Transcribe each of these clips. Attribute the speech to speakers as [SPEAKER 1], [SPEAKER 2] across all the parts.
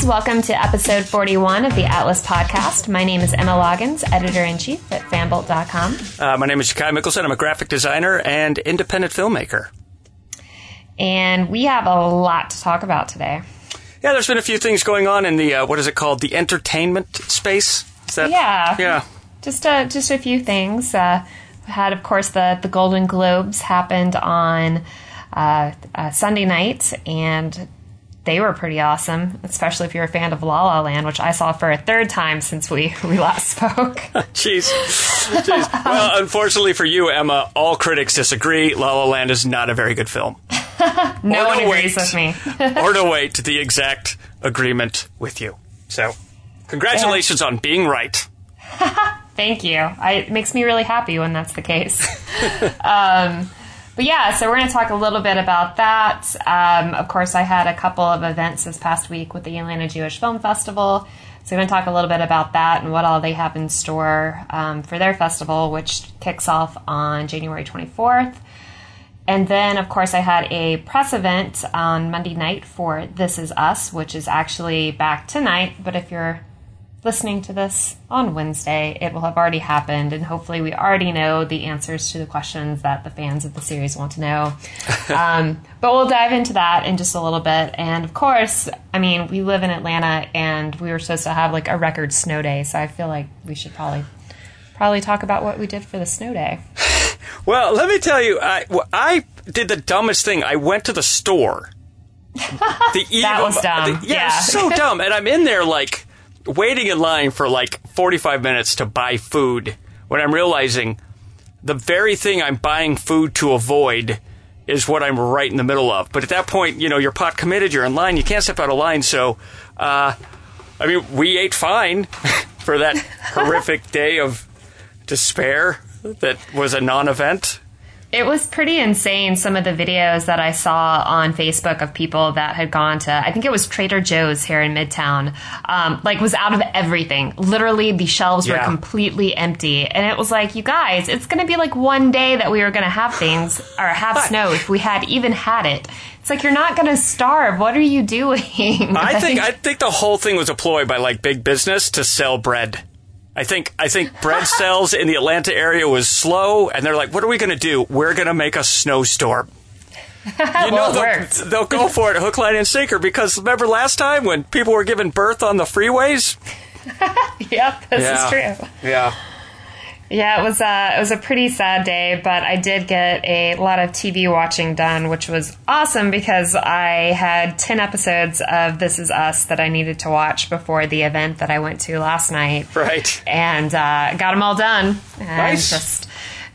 [SPEAKER 1] guys. Welcome to episode 41 of the Atlas podcast. My name is Emma Loggins, editor in chief at fanbolt.com.
[SPEAKER 2] Uh, my name is Shakai Mickelson. I'm a graphic designer and independent filmmaker.
[SPEAKER 1] And we have a lot to talk about today.
[SPEAKER 2] Yeah, there's been a few things going on in the, uh, what is it called? The entertainment space? That,
[SPEAKER 1] Yeah.
[SPEAKER 2] Yeah.
[SPEAKER 1] Just a, just a few things. Uh, we had, of course, the, the Golden Globes happened on uh, uh, Sunday night, and they were pretty awesome, especially if you're a fan of La La Land, which I saw for a third time since we, we last spoke.
[SPEAKER 2] Jeez. Jeez. Well, unfortunately for you, Emma, all critics disagree. La La Land is not a very good film.
[SPEAKER 1] no
[SPEAKER 2] Or
[SPEAKER 1] one agrees
[SPEAKER 2] wait.
[SPEAKER 1] with me.
[SPEAKER 2] or to wait to the exact agreement with you. So, congratulations on being right.
[SPEAKER 1] Thank you. I, it makes me really happy when that's the case. um, but yeah, so we're going to talk a little bit about that. Um, of course, I had a couple of events this past week with the Atlanta Jewish Film Festival. So we're going to talk a little bit about that and what all they have in store um, for their festival, which kicks off on January 24th. And then, of course, I had a press event on Monday night for This Is Us, which is actually back tonight. But if you're listening to this on Wednesday, it will have already happened, and hopefully, we already know the answers to the questions that the fans of the series want to know. um, but we'll dive into that in just a little bit. And of course, I mean, we live in Atlanta, and we were supposed to have like a record snow day, so I feel like we should probably probably talk about what we did for the snow day.
[SPEAKER 2] Well, let me tell you, I, I did the dumbest thing. I went to the store. The eve
[SPEAKER 1] That was
[SPEAKER 2] of-
[SPEAKER 1] dumb.
[SPEAKER 2] the- yeah,
[SPEAKER 1] Yeah.
[SPEAKER 2] it was so dumb. And I'm in there like waiting in line for like 45 minutes to buy food when I'm realizing the very thing I'm buying food to avoid is what I'm right in the middle of. But at that point, you know, you're pot committed, you're in line, you can't step out of line. So, uh, I mean, we ate fine for that horrific day of despair that was a non event.
[SPEAKER 1] It was pretty insane. Some of the videos that I saw on Facebook of people that had gone to, I think it was Trader Joe's here in Midtown, um, like was out of everything. Literally, the shelves were completely empty, and it was like, you guys, it's going to be like one day that we were going to have things or have snow if we had even had it. It's like you're not going to starve. What are you doing?
[SPEAKER 2] I think I think the whole thing was a ploy by like big business to sell bread. I think I think bread sales in the Atlanta area was slow, and they're like, "What are we going to do? We're going to make a snowstorm." You
[SPEAKER 1] Well, it
[SPEAKER 2] they'll, they'll go for it, hook, line, and sinker. Because remember last time when people were giving birth on the freeways?
[SPEAKER 1] yep, this
[SPEAKER 2] Yeah.
[SPEAKER 1] is true.
[SPEAKER 2] Yeah.
[SPEAKER 1] Yeah, it was uh, it was a pretty sad day, but I did get a lot of TV watching done, which was awesome because I had ten episodes of This Is Us that I needed to watch before the event that I went to last night,
[SPEAKER 2] Right.
[SPEAKER 1] and uh, got them all done.
[SPEAKER 2] Nice.
[SPEAKER 1] Just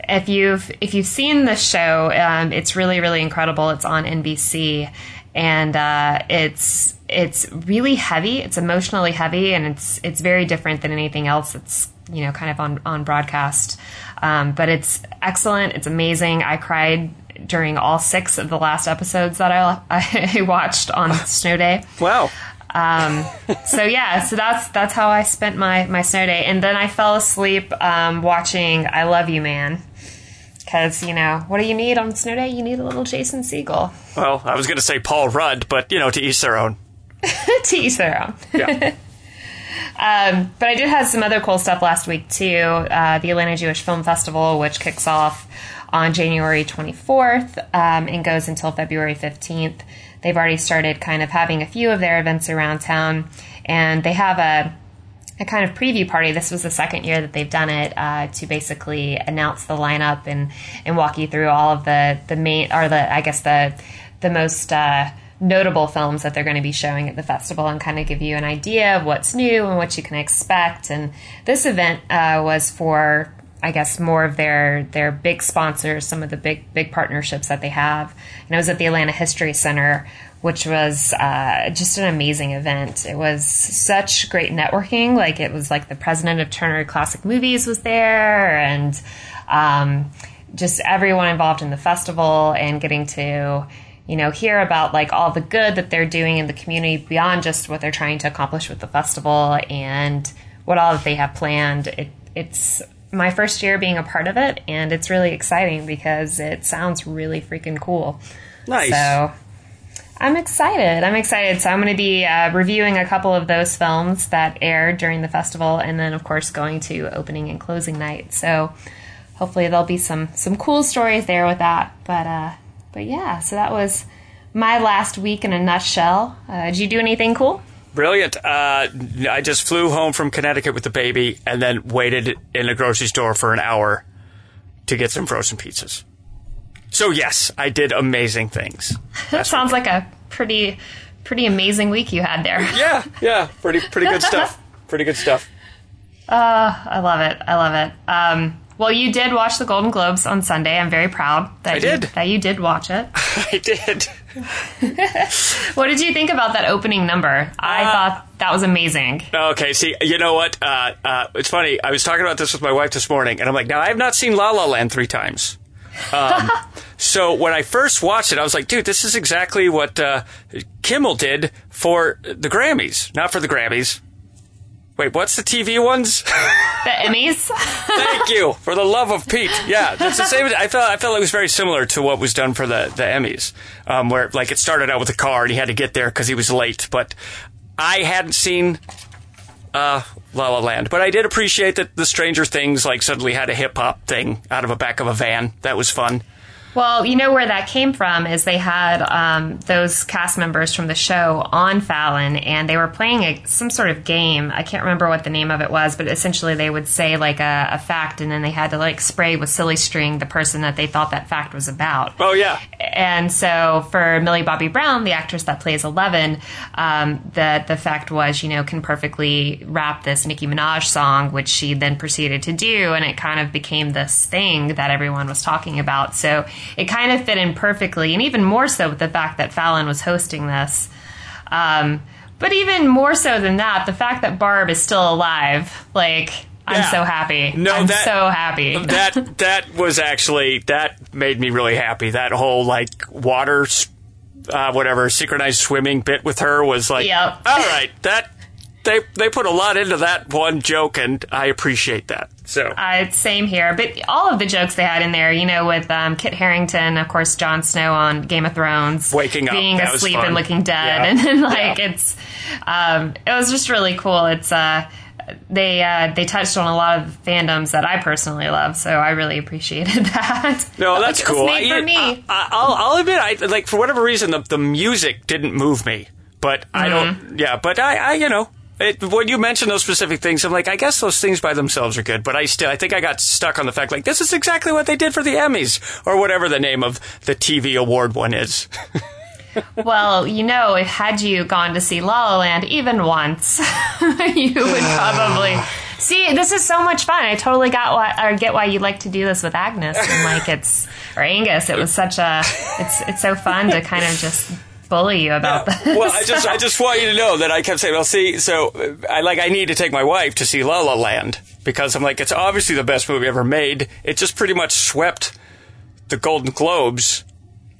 [SPEAKER 1] if you've if you've seen the show, um, it's really really incredible. It's on NBC, and uh, it's it's really heavy. It's emotionally heavy, and it's it's very different than anything else that's you know kind of on on broadcast. Um, but it's excellent. It's amazing. I cried during all six of the last episodes that I I watched on Snow Day.
[SPEAKER 2] Wow.
[SPEAKER 1] Um, so yeah, so that's that's how I spent my my snow day, and then I fell asleep um, watching "I Love You, Man." Because you know, what do you need on snow day? You need a little Jason Segel.
[SPEAKER 2] Well, I was going to say Paul Rudd, but you know, to each their own.
[SPEAKER 1] to each their own.
[SPEAKER 2] Yeah.
[SPEAKER 1] Um, but I did have some other cool stuff last week too. Uh, the Atlanta Jewish Film Festival, which kicks off on January 24th um, and goes until February 15th. They've already started kind of having a few of their events around town, and they have a a kind of preview party. This was the second year that they've done it uh, to basically announce the lineup and and walk you through all of the the main or the I guess the the most uh, notable films that they're going to be showing at the festival and kind of give you an idea of what's new and what you can expect. And this event uh, was for I guess more of their their big sponsors, some of the big big partnerships that they have. And it was at the Atlanta History Center, which was uh, just an amazing event. It was such great networking. Like it was like the president of Turner Classic Movies was there, and um, just everyone involved in the festival, and getting to you know hear about like all the good that they're doing in the community beyond just what they're trying to accomplish with the festival and what all that they have planned. It, it's my first year being a part of it, and it's really exciting because it sounds really freaking cool.
[SPEAKER 2] Nice.
[SPEAKER 1] So I'm excited. I'm excited. So I'm going to be uh, reviewing a couple of those films that aired during the festival, and then of course going to opening and closing night. So hopefully there'll be some some cool stories there with that. But uh, but yeah, so that was my last week in a nutshell. Uh, did you do anything cool?
[SPEAKER 2] Brilliant. Uh, I just flew home from Connecticut with the baby and then waited in a grocery store for an hour to get some frozen pizzas. So yes, I did amazing things.
[SPEAKER 1] That sounds like a pretty pretty amazing week you had there.
[SPEAKER 2] Yeah, yeah, pretty pretty good stuff. Pretty good stuff.
[SPEAKER 1] Uh, I love it. I love it. Um, well, you did watch the Golden Globes on Sunday. I'm very proud that
[SPEAKER 2] I
[SPEAKER 1] you,
[SPEAKER 2] did.
[SPEAKER 1] that you did watch it.
[SPEAKER 2] I did.
[SPEAKER 1] What did you think about that opening number? I
[SPEAKER 2] Uh,
[SPEAKER 1] thought that was amazing.
[SPEAKER 2] Okay, see, you know what? Uh, uh, it's funny. I was talking about this with my wife this morning, and I'm like, now I have not seen La La Land three times. Um, so when I first watched it, I was like, dude, this is exactly what uh, Kimmel did for the Grammys, not for the Grammys. Wait, what's the TV ones?
[SPEAKER 1] The Emmys.
[SPEAKER 2] Thank you for the love of Pete. Yeah, that's the same. I felt I felt it was very similar to what was done for the the Emmys, um, where like it started out with a car and he had to get there because he was late. But I hadn't seen uh, La La Land, but I did appreciate that the Stranger Things like suddenly had a hip hop thing out of the back of a van. That was fun.
[SPEAKER 1] Well, you know where that came from is they had um, those cast members from the show on Fallon, and they were playing a, some sort of game. I can't remember what the name of it was, but essentially they would say like a, a fact, and then they had to like spray with silly string the person that they thought that fact was about.
[SPEAKER 2] Oh yeah,
[SPEAKER 1] And so for Millie Bobby Brown, the actress that plays Eleven, um, the the fact was, you know, can perfectly rap this Nicki Minaj song, which she then proceeded to do, and it kind of became this thing that everyone was talking about. So it kind of fit in perfectly, and even more so with the fact that Fallon was hosting this. Um, but even more so than that, the fact that Barb is still alive, like. I'm
[SPEAKER 2] Yeah.
[SPEAKER 1] so happy.
[SPEAKER 2] No,
[SPEAKER 1] I'm
[SPEAKER 2] that-
[SPEAKER 1] so happy.
[SPEAKER 2] that that was actually that made me really happy. That whole like water, uh, whatever synchronized swimming bit with her was like,
[SPEAKER 1] Yep.
[SPEAKER 2] all right, that they they put a lot into that one joke, and I appreciate that. So
[SPEAKER 1] Uh, same here, but all of the jokes they had in there, you know, with um, Kit Harington, of course, Jon Snow on Game of Thrones,
[SPEAKER 2] Waking up,
[SPEAKER 1] being asleep and looking dead,
[SPEAKER 2] Yeah.
[SPEAKER 1] and then like
[SPEAKER 2] Yeah.
[SPEAKER 1] it's, um, it was just really cool. It's uh, they uh, they touched on a lot of fandoms that I personally love, so I really appreciated that.
[SPEAKER 2] no,
[SPEAKER 1] Like,
[SPEAKER 2] that's
[SPEAKER 1] was
[SPEAKER 2] cool.
[SPEAKER 1] made
[SPEAKER 2] I,
[SPEAKER 1] for me.
[SPEAKER 2] I, I'll I'll admit, I like for whatever reason the the music didn't move me, but I
[SPEAKER 1] Mm-hmm.
[SPEAKER 2] don't. Yeah, but I, I you know. It, when you mention those specific things, I'm like, I guess those things by themselves are good, but I still, I think I got stuck on the fact, like, this is exactly what they did for the Emmys, or whatever the name of the TV award one is.
[SPEAKER 1] well, you know, if had you gone to see La La Land even once, you would probably see. This is so much fun. I totally got why, or get why you like to do this with Agnes and like it's or Angus. It was such a. It's it's so fun to kind of just bully you about this.
[SPEAKER 2] well, I just, I just want you to know that I kept saying, well, see, so I like, I need to take my wife to see La La Land because I'm like, it's obviously the best movie ever made. It just pretty much swept the Golden Globes.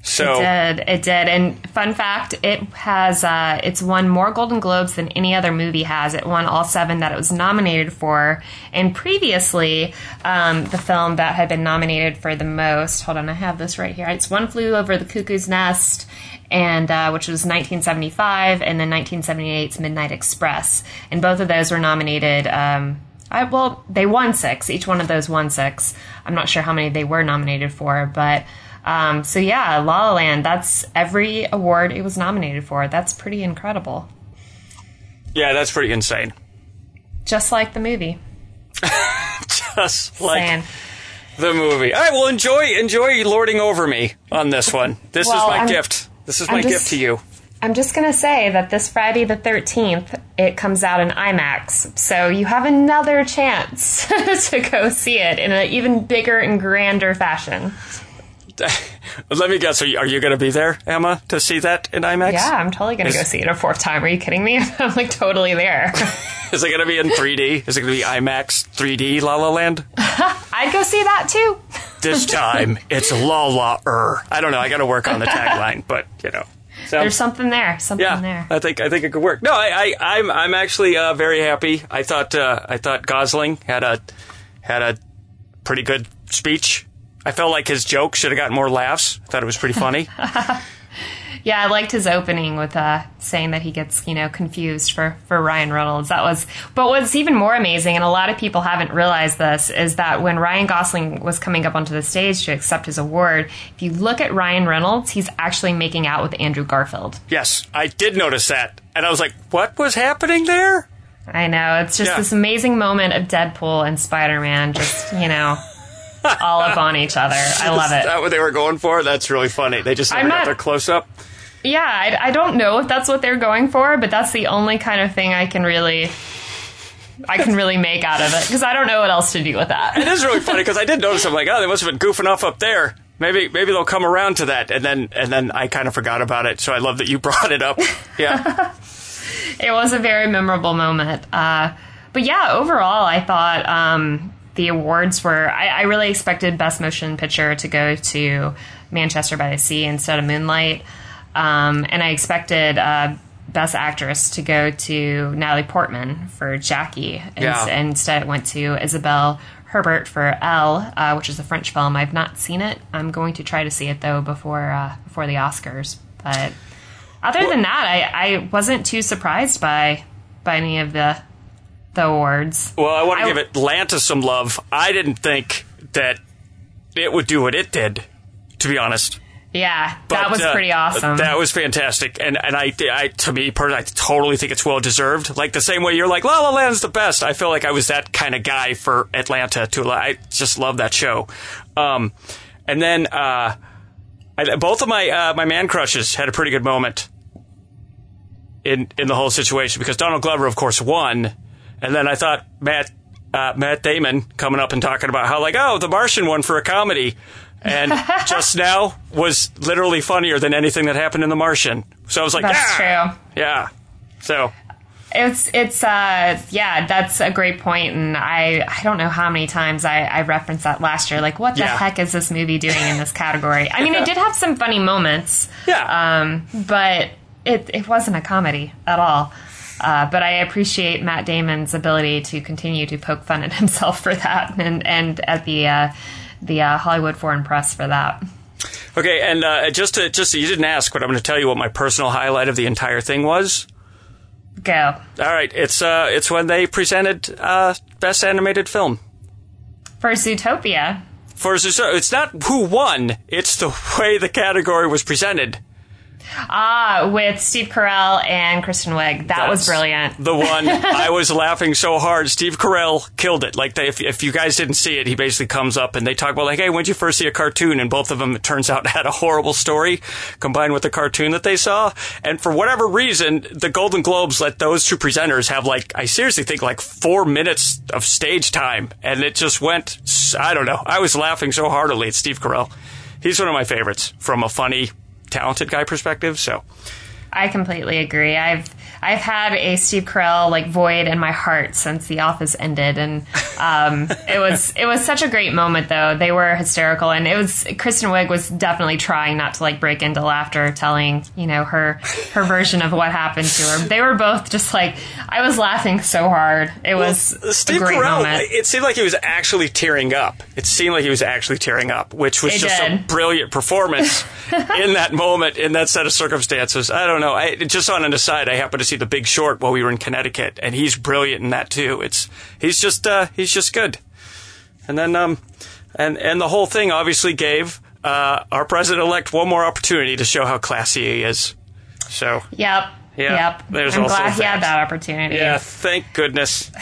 [SPEAKER 2] So
[SPEAKER 1] It did. It did. And fun fact, it has uh, it's won more Golden Globes than any other movie has. It won all seven that it was nominated for. And previously, um, the film that had been nominated for the most. Hold on, I have this right here. It's One Flew Over the Cuckoo's Nest. And uh, which was 1975, and then 1978's Midnight Express, and both of those were nominated. Um, I, well, they won six. Each one of those won six. I'm not sure how many they were nominated for, but um, so yeah, La La Land. That's every award it was nominated for. That's pretty incredible.
[SPEAKER 2] yeah, that's pretty insane.
[SPEAKER 1] Just like the movie.
[SPEAKER 2] Just like
[SPEAKER 1] Saying.
[SPEAKER 2] the movie. All right, well, enjoy, enjoy lording over me on this one. This
[SPEAKER 1] Well,
[SPEAKER 2] is my
[SPEAKER 1] I'm-
[SPEAKER 2] gift. This is
[SPEAKER 1] I'm
[SPEAKER 2] my
[SPEAKER 1] just-
[SPEAKER 2] gift to you.
[SPEAKER 1] I'm just gonna say that this Friday the 13th, it comes out in IMAX, so you have another chance to go see it in an even bigger and grander fashion.
[SPEAKER 2] Let me guess. Are you, are you going to be there, Emma, to see that in IMAX?
[SPEAKER 1] Yeah, I'm totally gonna go see it a fourth time. Are you kidding me? I'm like totally there.
[SPEAKER 2] Is it going to be in 3D? Is it going to be IMAX 3D La La Land?
[SPEAKER 1] I'd go see that too.
[SPEAKER 2] This time it's La La Er. I don't know. I got to work on the tagline, but you know. So,
[SPEAKER 1] There's something there. Something
[SPEAKER 2] yeah,
[SPEAKER 1] there.
[SPEAKER 2] I think I think it could work. No, I, I I'm I'm actually uh, very happy. I thought uh, I thought Gosling had a had a pretty good speech. I felt like his joke should have gotten more laughs. I thought it was pretty funny.
[SPEAKER 1] Yeah, I liked his opening with uh, saying that he gets, you know, confused for, for Ryan Reynolds. That was, but what's even more amazing, and a lot of people haven't realized this, is that when Ryan Gosling was coming up onto the stage to accept his award, if you look at Ryan Reynolds, he's actually making out with Andrew Garfield.
[SPEAKER 2] Yes, I did notice that. And I was like, what was happening there?
[SPEAKER 1] I know. It's just
[SPEAKER 2] Yeah.
[SPEAKER 1] this amazing moment of Deadpool and Spider Man just, you know, all up on each other. I love
[SPEAKER 2] Is
[SPEAKER 1] it.
[SPEAKER 2] that what they were going for? That's really funny. They just never
[SPEAKER 1] I'm
[SPEAKER 2] got
[SPEAKER 1] not-
[SPEAKER 2] their close up.
[SPEAKER 1] Yeah, I, I don't know if that's what they're going for, but that's the only kind of thing I can really. I can really make out of it because I don't know what else to do with that.
[SPEAKER 2] It is really funny because I did notice. I'm like, oh, they must have been goofing off up there. Maybe maybe they'll come around to that, and then and then I kind of forgot about it. So I love that you brought it up. Yeah,
[SPEAKER 1] it was a very memorable moment. Uh, but yeah, overall, I thought um, the awards were. I, I really expected Best Motion Picture to go to Manchester by the Sea instead of Moonlight, um, and I expected uh, Best Actress to go to Natalie Portman for Jackie. and-
[SPEAKER 2] Yeah.
[SPEAKER 1] and instead, it went to Isabelle Huppert for Elle, uh, which is a French film. I've not seen it. I'm going to try to see it though before uh, before the Oscars, but. Other than that, I, I wasn't too surprised by by any of the the awards.
[SPEAKER 2] Well, I want to give Atlanta some love. I didn't think that it would do what it did, to be honest.
[SPEAKER 1] Yeah, that was
[SPEAKER 2] uh,
[SPEAKER 1] pretty awesome.
[SPEAKER 2] That was fantastic, and and I, I to me personally, I totally think it's well deserved. Like the same way you're like La La Land's the best. I feel like I was that kind of guy for Atlanta too. I just love that show. Um, and then uh, I, both of my uh, my man crushes had a pretty good moment in in the whole situation because Donald Glover, of course, won, and then I thought Matt uh, Matt Damon coming up and talking about how like oh the Martian won for a comedy, and just now was literally funnier than anything that happened in the Martian. So I was like,
[SPEAKER 1] That's
[SPEAKER 2] yeah,
[SPEAKER 1] true.
[SPEAKER 2] yeah. So
[SPEAKER 1] It's it's uh yeah, that's a great point, and I I don't know how many times I I referenced that last year. Like, what the
[SPEAKER 2] Yeah.
[SPEAKER 1] heck is this movie doing in this category? I mean, it did have some funny moments,
[SPEAKER 2] yeah,
[SPEAKER 1] um, but it it wasn't a comedy at all. Uh, but I appreciate Matt Damon's ability to continue to poke fun at himself for that, and and at the uh, the uh, Hollywood Foreign Press for that.
[SPEAKER 2] okay. And uh, just to just so you didn't ask, but I'm going to tell you what my personal highlight of the entire thing was.
[SPEAKER 1] Go.
[SPEAKER 2] All right, it's uh, it's when they presented uh, best animated film.
[SPEAKER 1] For Zootopia.
[SPEAKER 2] For Zootopia. it's not who won; it's the way the category was presented.
[SPEAKER 1] Ah, with Steve Carell and Kristen Wiig. That was brilliant.
[SPEAKER 2] The one I was laughing so hard. Steve Carell killed it. Like they, if, if you guys didn't see it, he basically comes up and they talk about like, hey, when'd you first see a cartoon? And both of them, it turns out, had a horrible story combined with the cartoon that they saw. And for whatever reason, the Golden Globes let those two presenters have like, I seriously think like four minutes of stage time, and it just went. I don't know. I was laughing so heartily at Steve Carell. He's one of my favorites from a funny, talented guy perspective. So.
[SPEAKER 1] I completely agree. I've I've had a Steve Carell like void in my heart since The Office ended, and um, it was it was such a great moment. Though they were hysterical, and it was Kristen Wiig was definitely trying not to like break into laughter, telling you know her her version of what happened to her. They were both just like I was laughing so hard. It was
[SPEAKER 2] Well, Steve
[SPEAKER 1] a great
[SPEAKER 2] Carell,
[SPEAKER 1] moment.
[SPEAKER 2] it seemed like he was actually tearing up. It seemed like he was actually tearing up, which was
[SPEAKER 1] It
[SPEAKER 2] just a brilliant performance in that moment, in that set of circumstances. I don't know. I, just on an aside, I happened to see The Big Short while we were in Connecticut, and he's brilliant in that too. It's he's just uh, he's just good. And then um, and and the whole thing obviously gave uh, our president elect one more opportunity to show how classy he is. So
[SPEAKER 1] Yep.
[SPEAKER 2] Yeah,
[SPEAKER 1] Yep.
[SPEAKER 2] there's
[SPEAKER 1] I'm
[SPEAKER 2] also
[SPEAKER 1] glad he
[SPEAKER 2] that.
[SPEAKER 1] had that opportunity.
[SPEAKER 2] yeah, thank goodness.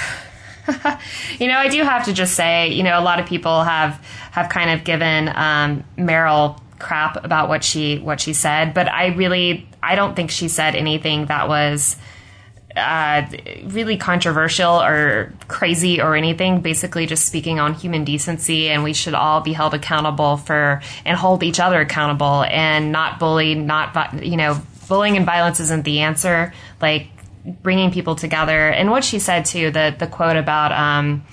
[SPEAKER 1] You know, I do have to just say, you know, a lot of people have have kind of given um, Meryl crap about what she what she said, but I really I don't think she said anything that was uh, really controversial or crazy or anything. Basically, just speaking on human decency, and we should all be held accountable for and hold each other accountable and not bully, not you know, bullying and violence isn't the answer. Like bringing people together, and what she said too, the the quote about. Um,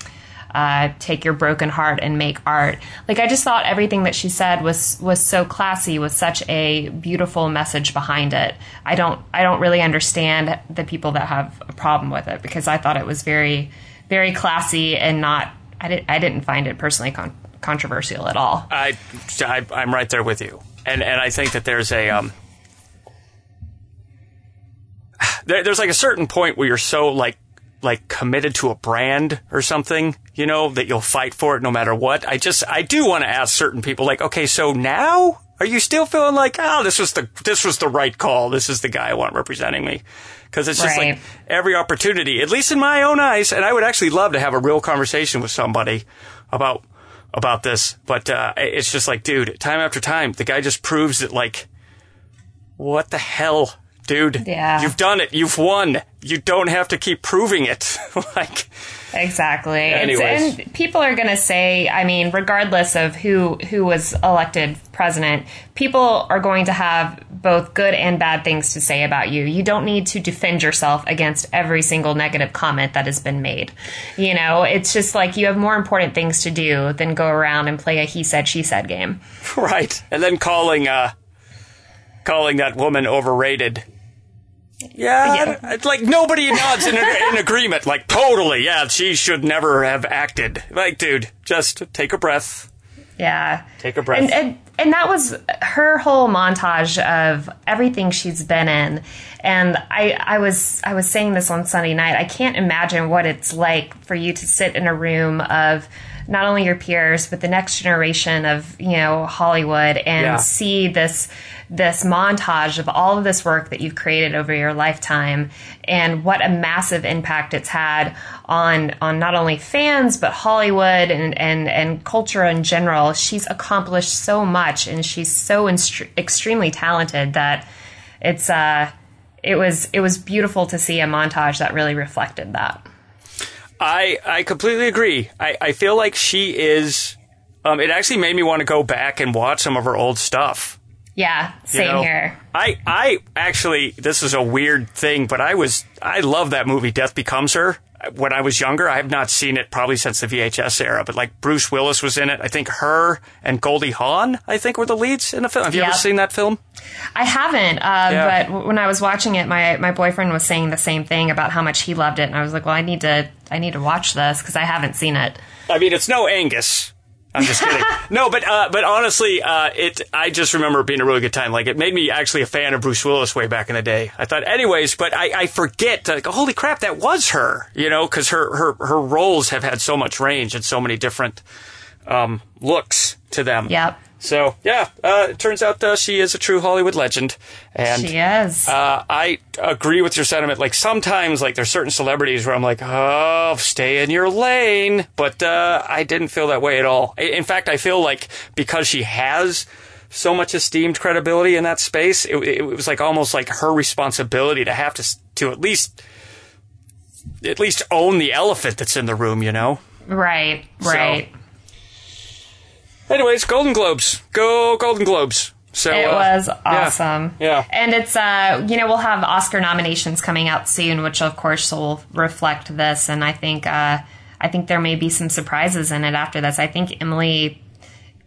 [SPEAKER 1] uh, take your broken heart and make art. Like I just thought everything that she said was was so classy, with such a beautiful message behind it. I don't I don't really understand the people that have a problem with it because I thought it was very very classy and not. I didn't I didn't find it personally con- controversial at all.
[SPEAKER 2] I, I I'm right there with you, and and I think that there's a um, there, there's like a certain point where you're so like like committed to a brand or something, you know, that you'll fight for it no matter what. I just I do want to ask certain people like, okay, so now are you still feeling like, oh, this was the this was the right call. This is the guy I want representing me. Because it's just
[SPEAKER 1] Right.
[SPEAKER 2] like every opportunity, at least in my own eyes, and I would actually love to have a real conversation with somebody about about this. But uh, it's just like, dude, time after time, the guy just proves that like, what the hell, dude?
[SPEAKER 1] Yeah.
[SPEAKER 2] you've done it. You've won. You don't have to keep proving it. like,
[SPEAKER 1] Exactly. It's, and people are going to say, I mean, regardless of who who was elected president, people are going to have both good and bad things to say about you. You don't need to defend yourself against every single negative comment that has been made. You know, it's just like you have more important things to do than go around and play a he said she said game.
[SPEAKER 2] right, and then calling uh, calling that woman overrated. Yeah,
[SPEAKER 1] Yeah.
[SPEAKER 2] It's like nobody nods in, in agreement. Like totally, yeah, she should never have acted. Like, dude, just take a breath.
[SPEAKER 1] Yeah.
[SPEAKER 2] Take a breath.
[SPEAKER 1] And, and and that was her whole montage of everything she's been in. And I I was I was saying this on Sunday night. I can't imagine what it's like for you to sit in a room of not only your peers but the next generation of, you know, Hollywood and
[SPEAKER 2] Yeah.
[SPEAKER 1] see this this montage of all of this work that you've created over your lifetime and what a massive impact it's had on on not only fans but Hollywood and and and culture in general. She's accomplished so much and she's so instr- extremely talented that it's uh it was it was beautiful to see a montage that really reflected that.
[SPEAKER 2] I I completely agree. I, I feel like she is. Um, it actually made me want to go back and watch some of her old stuff.
[SPEAKER 1] Yeah,
[SPEAKER 2] you
[SPEAKER 1] same
[SPEAKER 2] know?
[SPEAKER 1] here.
[SPEAKER 2] I I actually this is a weird thing, but I was I love that movie Death Becomes Her. When I was younger, I have not seen it probably since the VHS era, but like Bruce Willis was in it. I think her and Goldie Hawn, I think, were the leads in the film. Have you ever seen that film?
[SPEAKER 1] I haven't, uh,
[SPEAKER 2] Yeah.
[SPEAKER 1] but when I was watching it, my my boyfriend was saying the same thing about how much he loved it, and I was like, "Well, I need to I need to watch this because I haven't seen it."
[SPEAKER 2] I mean, it's no Angus. I'm just kidding. no, but uh, but honestly, uh, it. I just remember it being a really good time. Like it made me actually a fan of Bruce Willis way back in the day. I thought, anyways, but I, I forget. Like, holy crap, that was her. You know, because her her her roles have had so much range and so many different um, looks to them.
[SPEAKER 1] Yep,
[SPEAKER 2] So yeah, uh, it turns out uh, she is a true Hollywood legend, and
[SPEAKER 1] she is.
[SPEAKER 2] uh, I agree with your sentiment. Like sometimes, like there's certain celebrities where I'm like, oh, stay in your lane. But uh, I didn't feel that way at all. In fact, I feel like because she has so much esteemed credibility in that space, it, it was like almost like her responsibility to have to to at least at least own the elephant that's in the room. You know.
[SPEAKER 1] right, right.
[SPEAKER 2] Anyways, Golden Globes, go Golden Globes. So
[SPEAKER 1] It
[SPEAKER 2] uh,
[SPEAKER 1] was awesome.
[SPEAKER 2] Yeah.
[SPEAKER 1] And it's, uh, you know, we'll have Oscar nominations coming out soon, which of course will reflect this. And I think, uh, I think there may be some surprises in it after this. I think Emily,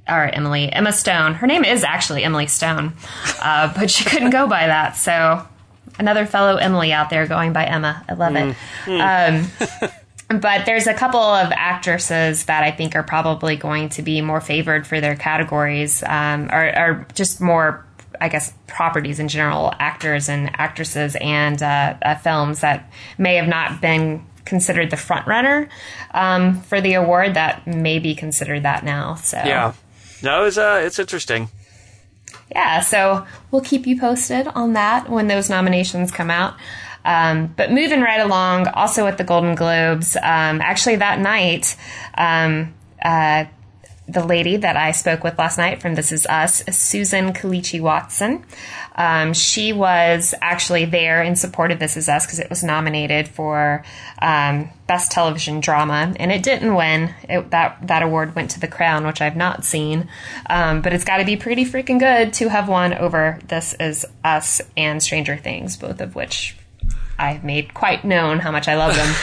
[SPEAKER 1] or Emily, Emma Stone, her name is actually Emily Stone, uh, but she couldn't go by that. So another fellow Emily out there going by Emma. I love it. Um, but there's a couple of actresses that I think are probably going to be more favored for their categories, um, or, or just more, I guess, properties in general, actors and actresses and uh, uh, films that may have not been considered the front runner um, for the award that may be considered that now. So
[SPEAKER 2] Yeah. No, it's uh, it's interesting.
[SPEAKER 1] yeah, so we'll keep you posted on that when those nominations come out. Um, but moving right along, also at the Golden Globes, um, actually that night, um, uh, the lady that I spoke with last night from This Is Us, Susan Kelechi Watson, um, she was actually there in support of This Is Us because it was nominated for um, Best Television Drama, and it didn't win. It, that that award went to The Crown, which I've not seen, um, but it's got to be pretty freaking good to have won over This Is Us and Stranger Things, both of which I've made quite known how much I love them.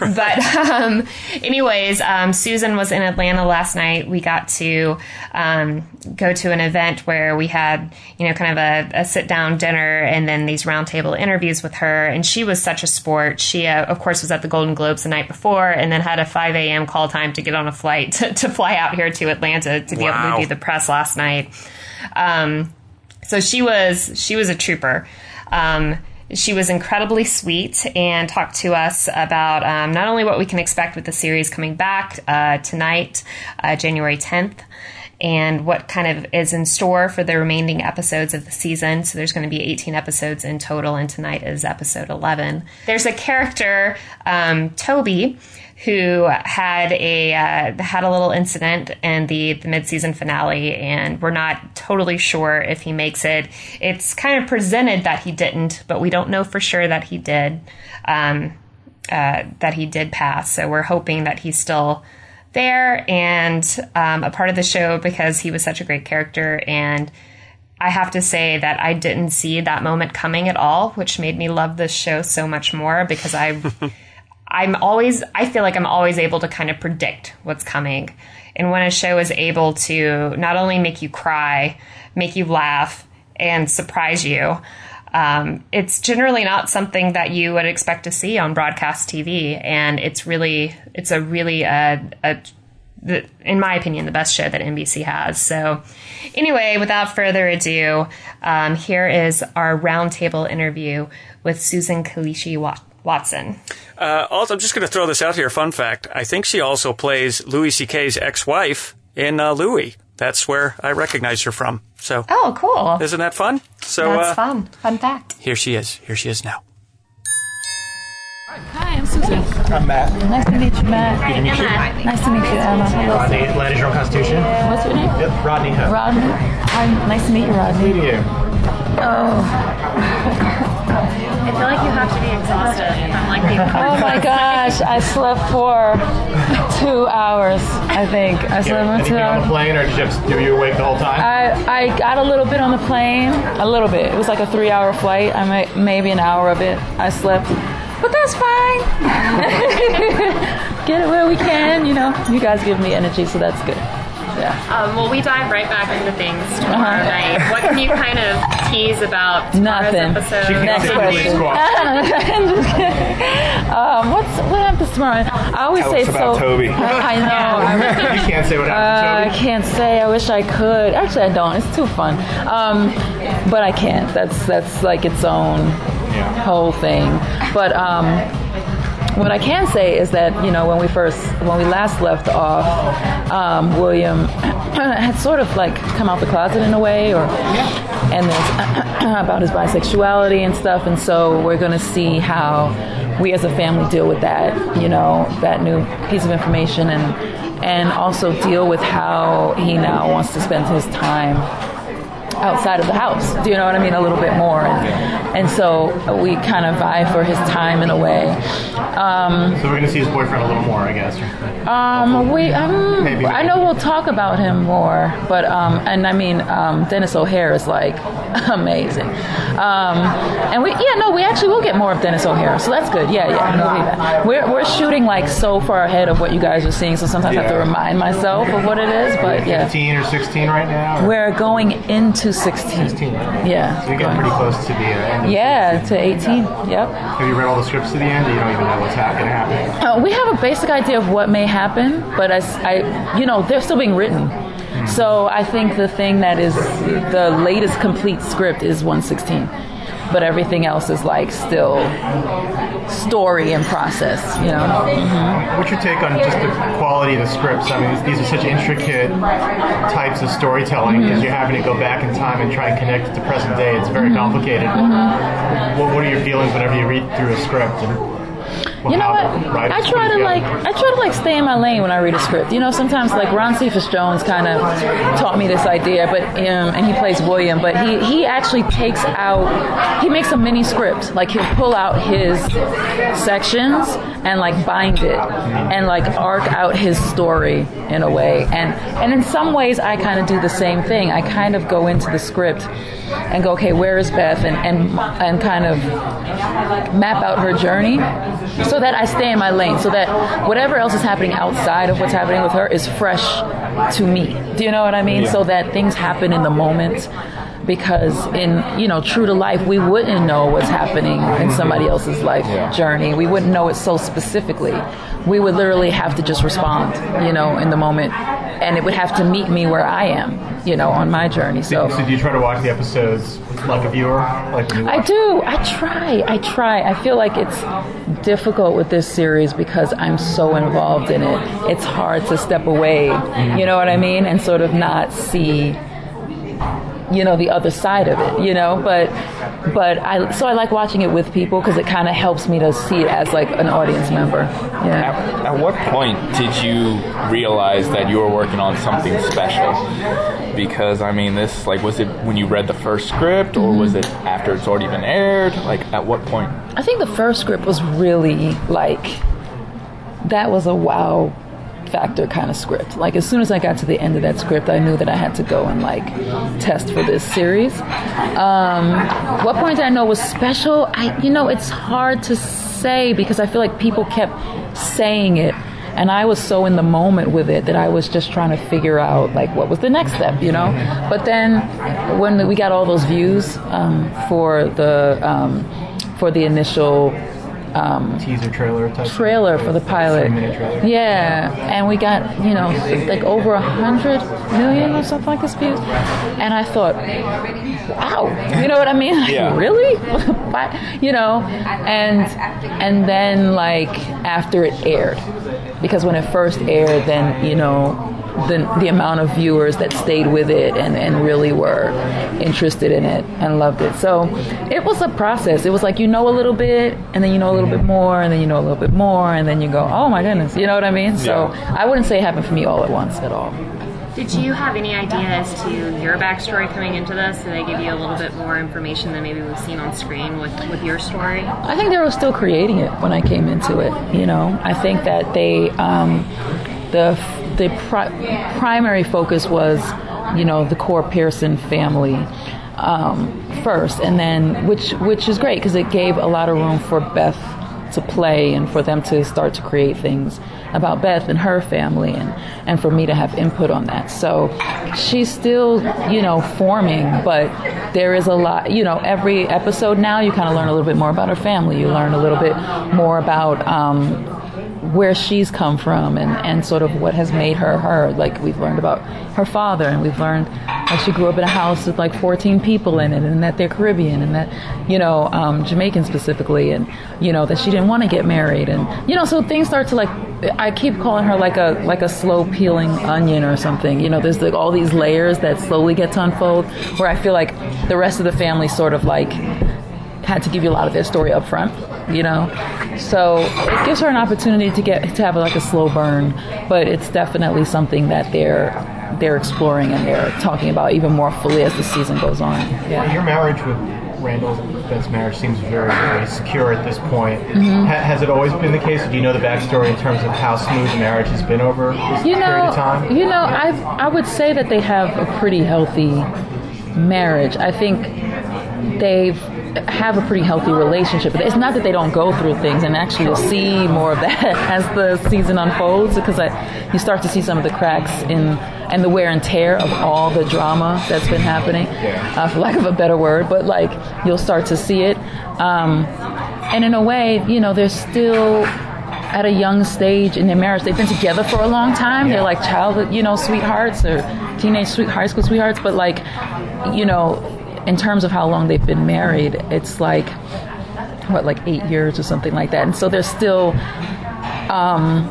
[SPEAKER 1] but, um, anyways, um, Susan was in Atlanta last night. We got to um, go to an event where we had, you know, kind of a, a sit down dinner and then these roundtable interviews with her. And she was such a sport. She, uh, of course, was at the Golden Globes the night before and then had a 5 a.m. call time to get on a flight to, to fly out here to Atlanta to be able to do the press last night. Um, so she was she was a trooper. Um, she was incredibly sweet and talked to us about um, not only what we can expect with the series coming back uh, tonight, uh, January 10th, and what kind of is in store for the remaining episodes of the season. So there's going to be 18 episodes in total, and tonight is episode 11. There's a character, um, Toby, who had a uh, had a little incident in the the mid season finale, and we're not totally sure if he makes it. It's kind of presented that he didn't, but we don't know for sure that he did. Um, uh, that he did pass, so we're hoping that he's still there and um, a part of the show because he was such a great character and. I have to say that I didn't see that moment coming at all, which made me love this show so much more because I I'm always, I feel like I'm always able to kind of predict what's coming. And when a show is able to not only make you cry, make you laugh, and surprise you, um, it's generally not something that you would expect to see on broadcast TV. And it's really, it's a really, uh, a, the, in my opinion, the best show that NBC has. So, anyway, without further ado, um, here is our roundtable interview with Susan Kelechi Watt. Watson.
[SPEAKER 2] Uh, also, I'm just going to throw this out here. Fun fact: I think she also plays Louis C.K.'s ex-wife in uh, Louie. That's where I recognize her from. So,
[SPEAKER 1] oh, cool!
[SPEAKER 2] Isn't that fun?
[SPEAKER 1] So that's uh, fun. Fun fact.
[SPEAKER 2] Here she is. Here she is now.
[SPEAKER 3] Hi, I'm Susan.
[SPEAKER 4] I'm Matt.
[SPEAKER 3] Nice to meet you, Matt.
[SPEAKER 4] Good to meet you.
[SPEAKER 3] Nice to meet you, Emma. Hello.
[SPEAKER 4] Rodney, Atlanta Journal Constitution.
[SPEAKER 3] What's your name?
[SPEAKER 4] Yep, Rodney Hook.
[SPEAKER 3] Rodney. Hi, nice to meet you, Rodney.
[SPEAKER 4] Nice to Meet you.
[SPEAKER 3] Oh.
[SPEAKER 1] I feel like you have to be exhausted. I'm like
[SPEAKER 3] Oh my gosh, I slept for two hours. I think I slept for
[SPEAKER 4] Anything
[SPEAKER 3] two
[SPEAKER 4] on the
[SPEAKER 3] hours.
[SPEAKER 4] plane, or did you just do you awake the whole time?
[SPEAKER 3] I, I got a little bit on the plane, a little bit. It was like a three hour flight. I might, maybe an hour of it I slept, but that's fine. Get it where we can, you know. You guys give me energy, so that's good. Yeah.
[SPEAKER 1] Um, well, we dive right back into things tomorrow
[SPEAKER 3] Uh-huh.
[SPEAKER 1] night. What can you kind of tease about tomorrow's
[SPEAKER 3] Nothing.
[SPEAKER 1] episode?
[SPEAKER 4] She can
[SPEAKER 3] Next
[SPEAKER 4] say
[SPEAKER 3] question.
[SPEAKER 4] Louis Squawk.
[SPEAKER 3] I'm just. Um, what's what happens tomorrow? I always
[SPEAKER 4] Tell
[SPEAKER 3] say
[SPEAKER 4] us about
[SPEAKER 3] so.
[SPEAKER 4] Toby.
[SPEAKER 3] I know. I,
[SPEAKER 4] you can't say what
[SPEAKER 3] uh,
[SPEAKER 4] happened
[SPEAKER 3] I can't say. I wish I could. Actually, I don't. It's too fun. Um, but I can't. That's that's like its own
[SPEAKER 4] Yeah.
[SPEAKER 3] whole thing. But um, what I can say is that you know when we first when we last left off, um, William had sort of like come out the closet in a way, or and there's about his bisexuality and stuff, and so we're going to see how we as a family deal with that, you know, that new piece of information, and and also deal with how he now wants to spend his time outside of the house. Do you know what I mean? A little bit more, and, and so we kind of vie for his time in a way. Um,
[SPEAKER 4] So we're gonna see his boyfriend a little more, I guess.
[SPEAKER 3] um, we, um,
[SPEAKER 4] Maybe.
[SPEAKER 3] I know we'll talk about him more, but um, and I mean, um, Denis O'Hare is like amazing, um, and we, yeah, no, we actually will get more of Denis O'Hare, so that's good. Yeah, yeah, we'll. We're we're shooting like so far ahead of what you guys are seeing, so sometimes I have to remind myself of what it is, but yeah,
[SPEAKER 4] 15 or 16 right now. Or
[SPEAKER 3] we're going into 16.
[SPEAKER 4] 16, right?
[SPEAKER 3] Yeah.
[SPEAKER 4] So you're getting pretty close to the uh, end. of
[SPEAKER 3] Yeah, to 18. Yep.
[SPEAKER 4] Have you read all the scripts to the end? Or you don't even know what's happening? happen?
[SPEAKER 3] Uh, we have a basic idea of what may happen, but I, I- you know, they're still being written. So I think the thing that is the latest complete script is 116, but everything else is like still story and process. You know. Mm-hmm.
[SPEAKER 4] What's your take on just the quality of the scripts? I mean, these are such intricate types of storytelling because mm-hmm. you're having to go back in time and try and connect it to present day. It's very mm-hmm. complicated. What, what are your feelings whenever you read through a script? And
[SPEAKER 3] You know what? I try to like I try to like stay in my lane when I read a script. You know, sometimes like Ron Cephas Jones kind of taught me this idea, but um, and he plays William, but he he actually takes out he makes a mini script. Like he'll pull out his sections and like bind it and like arc out his story in a way. And and in some ways I kind of do the same thing. I kind of go into the script and go, okay, where is Beth, and and and kind of map out her journey so that I stay in my lane, so that whatever else is happening outside of what's happening with her is fresh to me. Do you know what I mean? So that things happen in the moment. Because in you know, true to life, we wouldn't know what's happening in mm-hmm. somebody else's life journey. We wouldn't know it so specifically. We would literally have to just respond, you know, in the moment and it would have to meet me where I am, you know, on my journey. So,
[SPEAKER 4] So do you try to watch the episodes like a viewer? Like
[SPEAKER 3] I do. I try. I try. I feel like it's difficult with this series because I'm so involved in it. It's hard to step away, you know what I mean, and sort of not see you know the other side of it you know but but i so i like watching it with people because it kind of helps me to see it as like an audience member yeah
[SPEAKER 5] At, at what point did you realize that you were working on something special? Because I mean, this like was it when you read the first script, or was mm-hmm. it after it's already been aired? Like, at what point?
[SPEAKER 3] I think the first script was really like that was a wow factor kind of script. Like as soon as I got to the end of that script, I knew that I had to go and like test for this series. Um, what point did I know was special? I, you know, it's hard to say because I feel like people kept saying it. And I was so in the moment with it that I was just trying to figure out like what was the next step, you know. But then when we got all those views um, for the um, for the initial um,
[SPEAKER 4] teaser trailer type
[SPEAKER 3] trailer for the pilot.
[SPEAKER 4] Three-minute.
[SPEAKER 3] Yeah, and we got you know like over a hundred million or something like this views, and I thought, wow, you know what I mean? Like,
[SPEAKER 5] Yeah.
[SPEAKER 3] really? What? you know, and and then like after it aired, because when it first aired, then you know. The, the amount of viewers that stayed with it and, and really were interested in it and loved it. So it was a process. It was like you know a little bit, and then you know a little bit more, and then you know a little bit more, and then you go, oh my goodness, you know what I mean? So I wouldn't say it happened for me all at once at all.
[SPEAKER 1] Did you have any idea as to your backstory coming into this? Did they give you a little bit more information than maybe we've seen on screen with, with your story?
[SPEAKER 3] I think they were still creating it when I came into it. You know, I think that they um, the the pri- primary focus was you know the core Pearson family um, first, and then which which is great because it gave a lot of room for Beth to play and for them to start to create things about Beth and her family and, and for me to have input on that. So she's still, you know, forming, but there is a lot, you know, every episode now you kind of learn a little bit more about her family. You learn a little bit more about um, where she's come from and, and sort of what has made her her. Like we've learned about her father and we've learned that she grew up in a house with like 14 people in it and that they're Caribbean and that, you know, um, Jamaican specifically and, you know, that she didn't want to get married and, you know, so things start to like, I keep calling her like a, like a slow peeling onion or something. You know, there's like all these layers that slowly get to unfold where I feel like the rest of the family sort of like had to give you a lot of their story up front, you know. So it gives her an opportunity to get to have like a slow burn, but it's definitely something that they're they're exploring and they're talking about even more fully as the season goes on. Yeah.
[SPEAKER 4] Your marriage with Randall, Beth's marriage seems very, very secure at this point.
[SPEAKER 3] Mm-hmm.
[SPEAKER 4] Ha- has it always been the case? Or do you know the backstory in terms of how smooth the marriage has been over this
[SPEAKER 3] You
[SPEAKER 4] period
[SPEAKER 3] know,
[SPEAKER 4] of time?
[SPEAKER 3] you know, I I would say that they have a pretty healthy marriage. I think they have a pretty healthy relationship. It's not that they don't go through things, and actually you'll see more of that as the season unfolds because I, you start to see some of the cracks in and the wear and tear of all the drama that's been happening, uh, for lack of a better word. But like you'll start to see it, um, and in a way, you know, they're still at a young stage in their marriage. They've been together for a long time. They're like childhood, you know, sweethearts or teenage sweet high school sweethearts. But like, you know, in terms of how long they've been married, it's like what, like eight years or something like that. And so they're still. Um,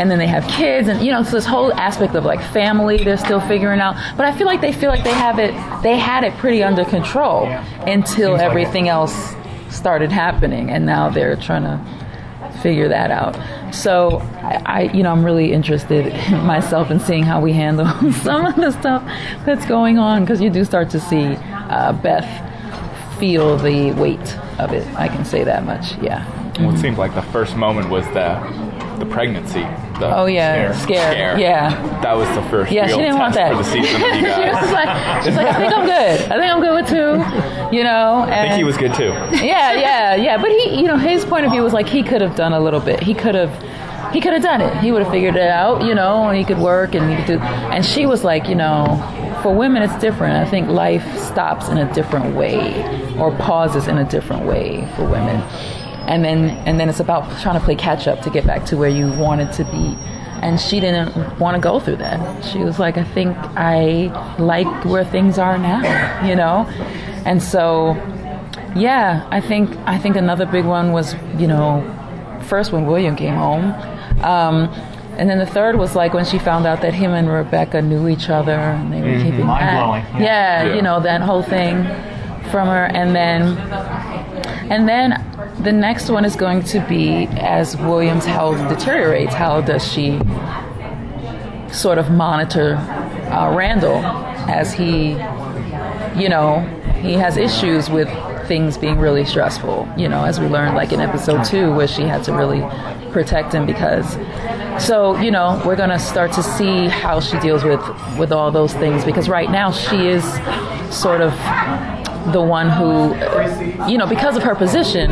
[SPEAKER 3] and then they have kids, and you know, so this whole aspect of like family, they're still figuring out. But I feel like they feel like they have it, they had it pretty under control until everything else started happening, and now they're trying to figure that out. So I, I you know, I'm really interested in myself in seeing how we handle some of the stuff that's going on because you do start to see uh, Beth feel the weight of it. I can say that much. Yeah.
[SPEAKER 5] Well, it seemed like the first moment was the the pregnancy. The
[SPEAKER 3] Oh yeah,
[SPEAKER 5] scare.
[SPEAKER 3] scared. Yeah.
[SPEAKER 5] That was the first
[SPEAKER 3] Yeah,
[SPEAKER 5] real
[SPEAKER 3] she didn't want that.
[SPEAKER 5] for the season you
[SPEAKER 3] she was
[SPEAKER 5] guys.
[SPEAKER 3] like, she's like, I think I'm good. I think I'm good with two. You know, and
[SPEAKER 5] I think he was good too.
[SPEAKER 3] yeah, yeah, yeah. But he, you know, his point of view was like he could have done a little bit. He could have, he could have done it. He would have figured it out, you know, and he could work and he could do. And she was like, you know, for women it's different. I think life stops in a different way or pauses in a different way for women. And then, and then it's about trying to play catch up to get back to where you wanted to be and she didn't want to go through that. She was like, I think I like where things are now, you know, and so yeah, I think I think another big one was you know first when William came home. Um, and then the third was like when she found out that him and Rebecca knew each other and they were keeping
[SPEAKER 4] Mind
[SPEAKER 3] that.
[SPEAKER 4] blowing, yeah.
[SPEAKER 3] Yeah,
[SPEAKER 5] Yeah.
[SPEAKER 3] you know that whole thing from her, and then and then the next one is going to be as William's health deteriorates. How does she sort of monitor uh, Randall as he, you know, he has issues with things being really stressful. You know, as we learned like in episode two, where she had to really protect him because. So you know, we're gonna start to see how she deals with with all those things because right now she is sort of the one who, you know, because of her position,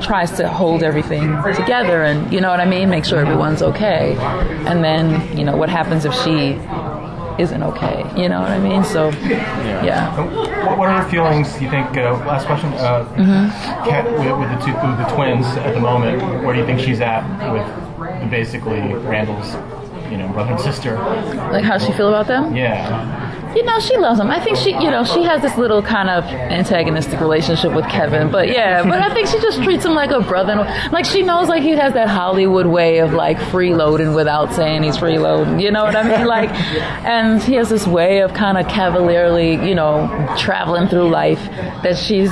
[SPEAKER 3] tries to hold everything together and, you know what I mean, make sure everyone's okay. And then, you know, what happens if she isn't okay? You know what I mean? So, yeah.
[SPEAKER 4] What, what are her feelings? You think? Uh, last question. Uh,
[SPEAKER 3] Mm-hmm.
[SPEAKER 4] Kat, with, with the two with the twins at the moment, where do you think she's at with basically Randall's, you know, brother and sister?
[SPEAKER 3] Like, how does she feel about them?
[SPEAKER 4] Yeah.
[SPEAKER 3] You know, she loves him. I think she, you know, she has this little kind of antagonistic relationship with Kevin. But yeah, but I think she just treats him like a brother. Like she knows, like he has that Hollywood way of like freeloading without saying he's freeloading. You know what I mean? Like, and he has this way of kind of cavalierly, you know, traveling through life that she's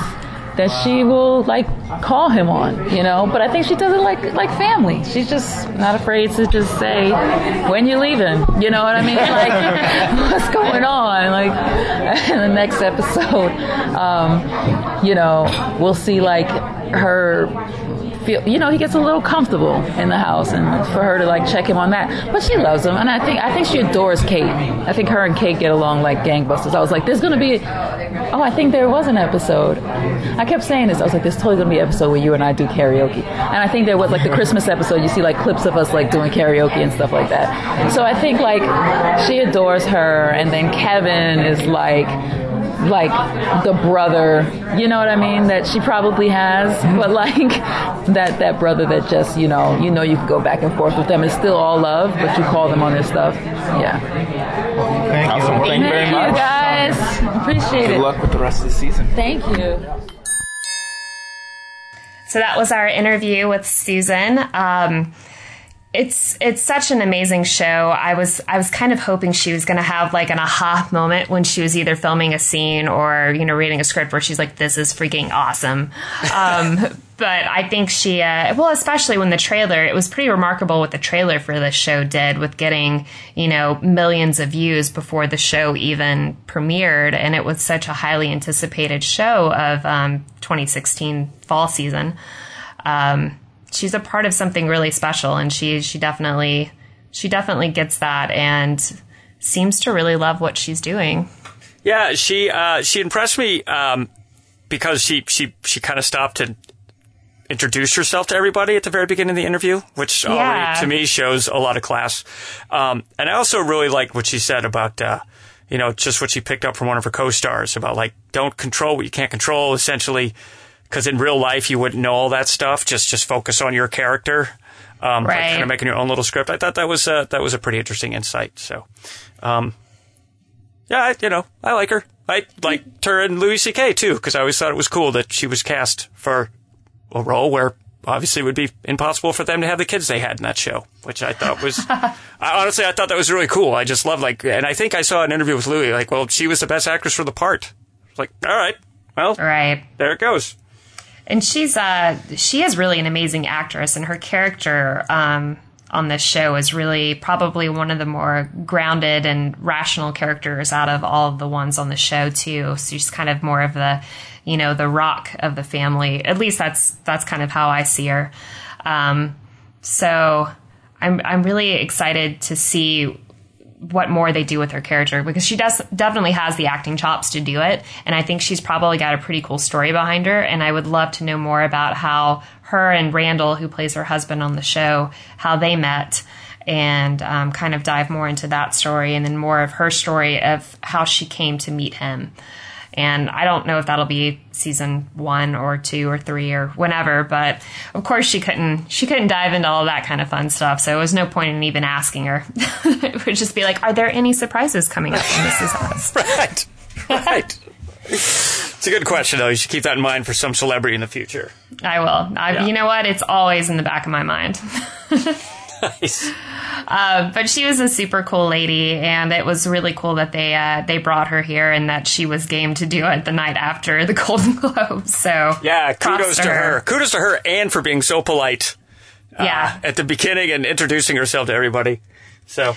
[SPEAKER 3] that she will like call him on, you know. But I think she does it like like family. She's just not afraid to just say when you're leaving. You know what I mean? Like what's going on? Like in the next episode, um, you know, we'll see like her. Feel, you know, he gets a little comfortable in the house, and for her to like check him on that. But she loves him, and I think I think she adores Kate. I think her and Kate get along like gangbusters. I was like, there's gonna be, oh, I think there was an episode. I kept saying this. I was like, there's totally gonna be an episode where you and I do karaoke. And I think there was like the Christmas episode. You see like clips of us like doing karaoke and stuff like that. So I think like she adores her, and then Kevin is like like the brother, you know what I mean, that she probably has, but like that that brother that just, you know, you know you can go back and forth with them. It's still all love, but you call them on their stuff. Yeah.
[SPEAKER 4] Thank you.
[SPEAKER 5] Awesome. Thank you very
[SPEAKER 3] Thank
[SPEAKER 5] much.
[SPEAKER 3] you guys. Appreciate
[SPEAKER 5] Good
[SPEAKER 3] it.
[SPEAKER 5] Good luck with the rest of the season.
[SPEAKER 3] Thank you.
[SPEAKER 1] So that was our interview with Susan. Um, it's it's such an amazing show. I was I was kind of hoping she was going to have like an aha moment when she was either filming a scene or you know reading a script where she's like, "This is freaking awesome." Um, but I think she, uh, well, especially when the trailer, it was pretty remarkable what the trailer for this show did with getting you know millions of views before the show even premiered, and it was such a highly anticipated show of um, 2016 fall season um, she's a part of something really special, and she she definitely she definitely gets that, and seems to really love what she's doing.
[SPEAKER 2] Yeah, she uh, she impressed me um, because she she she kind of stopped and introduced herself to everybody at the very beginning of the interview, which
[SPEAKER 1] Yeah.
[SPEAKER 2] already to me shows a lot of class. Um, and I also really like what she said about. Uh, you know, just what she picked up from one of her co-stars about like, don't control what you can't control, essentially, because in real life you wouldn't know all that stuff. Just, just focus on your character, um, like
[SPEAKER 1] Right.
[SPEAKER 2] kind of making your own little script. I thought that was, uh, that was a pretty interesting insight. So, um, yeah, I, you know, I like her. I liked her and Louis C.K. too, because I always thought it was cool that she was cast for a role where obviously it would be impossible for them to have the kids they had in that show, which I thought was, I, honestly, I thought that was really cool. I just love like, and I think I saw an interview with Louis, like, well, she was the best actress for the part. Like, all right, well,
[SPEAKER 1] Right.
[SPEAKER 2] there it goes.
[SPEAKER 1] And she's uh she is really an amazing actress and her character um on this show is really probably one of the more grounded and rational characters out of all of the ones on the show too. So she's kind of more of the you know, the rock of the family. At least that's that's kind of how I see her. Um so I'm I'm really excited to see what more they do with her character because she does definitely has the acting chops to do it and i think she's probably got a pretty cool story behind her and i would love to know more about how her and randall who plays her husband on the show how they met and um, kind of dive more into that story and then more of her story of how she came to meet him and I don't know if that'll be season one or two or three or whenever. But of course, she couldn't she couldn't dive into all that kind of fun stuff, so it was no point in even asking her. it would just be like, "Are there any surprises coming up This Is Us?"
[SPEAKER 2] right. Right. It's a good question, though. You should keep that in mind for some celebrity in the future.
[SPEAKER 1] I will. I,
[SPEAKER 2] Yeah.
[SPEAKER 1] You know what? It's always in the back of my mind.
[SPEAKER 2] Nice.
[SPEAKER 1] Uh, but she was a super cool lady, and it was really cool that they uh, they brought her here and that she was game to do it the night after the Golden Globes. So
[SPEAKER 2] Yeah, kudos to her. Kudos to her and for being so polite
[SPEAKER 1] Yeah,
[SPEAKER 2] at the beginning and introducing herself to everybody. So,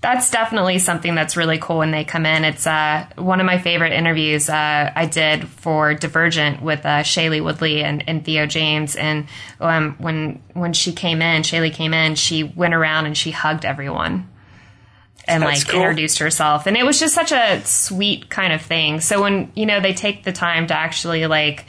[SPEAKER 1] that's definitely something that's really cool when they come in. It's uh, one of my favorite interviews uh, I did for Divergent with uh, Shailene Woodley and, and Theo James. And um, when when she came in, Shailene came in, she went around and she hugged everyone and
[SPEAKER 2] That's
[SPEAKER 1] like
[SPEAKER 2] cool.
[SPEAKER 1] introduced herself. And it was just such a sweet kind of thing. So when you know they take the time to actually like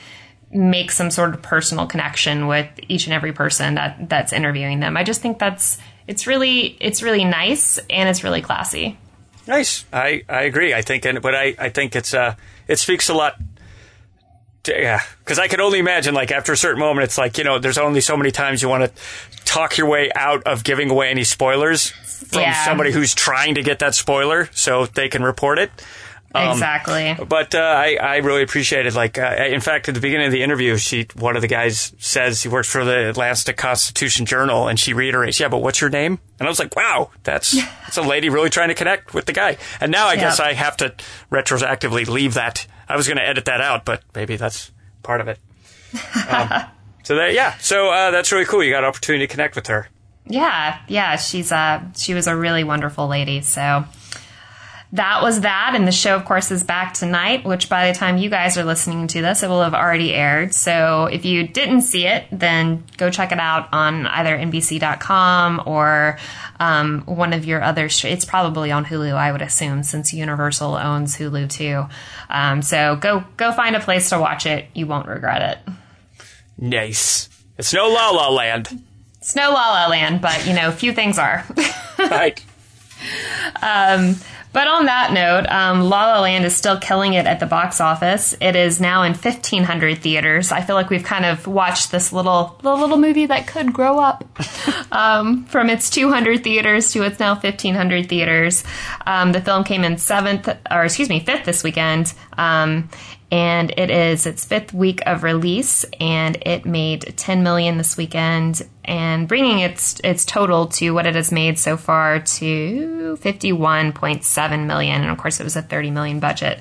[SPEAKER 1] make some sort of personal connection with each and every person that that's interviewing them, I just think that's it's really it's really nice and it's really classy.
[SPEAKER 2] nice. I, I agree. I think, and but I, I think it's uh, it speaks a lot. To, yeah, because I can only imagine, like after a certain moment, it's like you know, there's only so many times you want to talk your way out of giving away any spoilers from
[SPEAKER 1] Yeah.
[SPEAKER 2] somebody who's trying to get that spoiler so they can report it. Um,
[SPEAKER 1] exactly.
[SPEAKER 2] But uh, I, I really appreciated. Like, uh, in fact, at the beginning of the interview, she one of the guys says he works for the Atlanta Constitution Journal, and she reiterates, "Yeah, but what's your name?" And I was like, "Wow, that's that's a lady really trying to connect with the guy." And now I guess I have to retroactively leave that. I was going to edit that out, but maybe that's part of it. Um, so there, yeah. So uh, that's really cool. You got an opportunity to connect with her.
[SPEAKER 1] Yeah, yeah, she's uh she was a really wonderful lady. So that was that, and the show, of course, is back tonight. Which by the time you guys are listening to this, it will have already aired. So if you didn't see it, then go check it out on either NBC.com or um, one of your other. Sh- it's probably on Hulu, I would assume, since Universal owns Hulu too. Um, so go go find a place to watch it. You won't regret it.
[SPEAKER 2] Nice. It's no La La Land,
[SPEAKER 1] It's no La La Land, but you know, few things are.
[SPEAKER 2] right?
[SPEAKER 1] But on that note, um, La La Land is still killing it at the box office. It is now in 1,500 theaters. I feel like we've kind of watched this little little, little movie that could grow up um, from its 200 theaters to its now 1,500 theaters. Um, the film came in seventh, or excuse me, fifth this weekend. Um, and it is its fifth week of release, and it made 10 million this weekend, and bringing its its total to what it has made so far to 51.7 million. And of course, it was a 30 million budget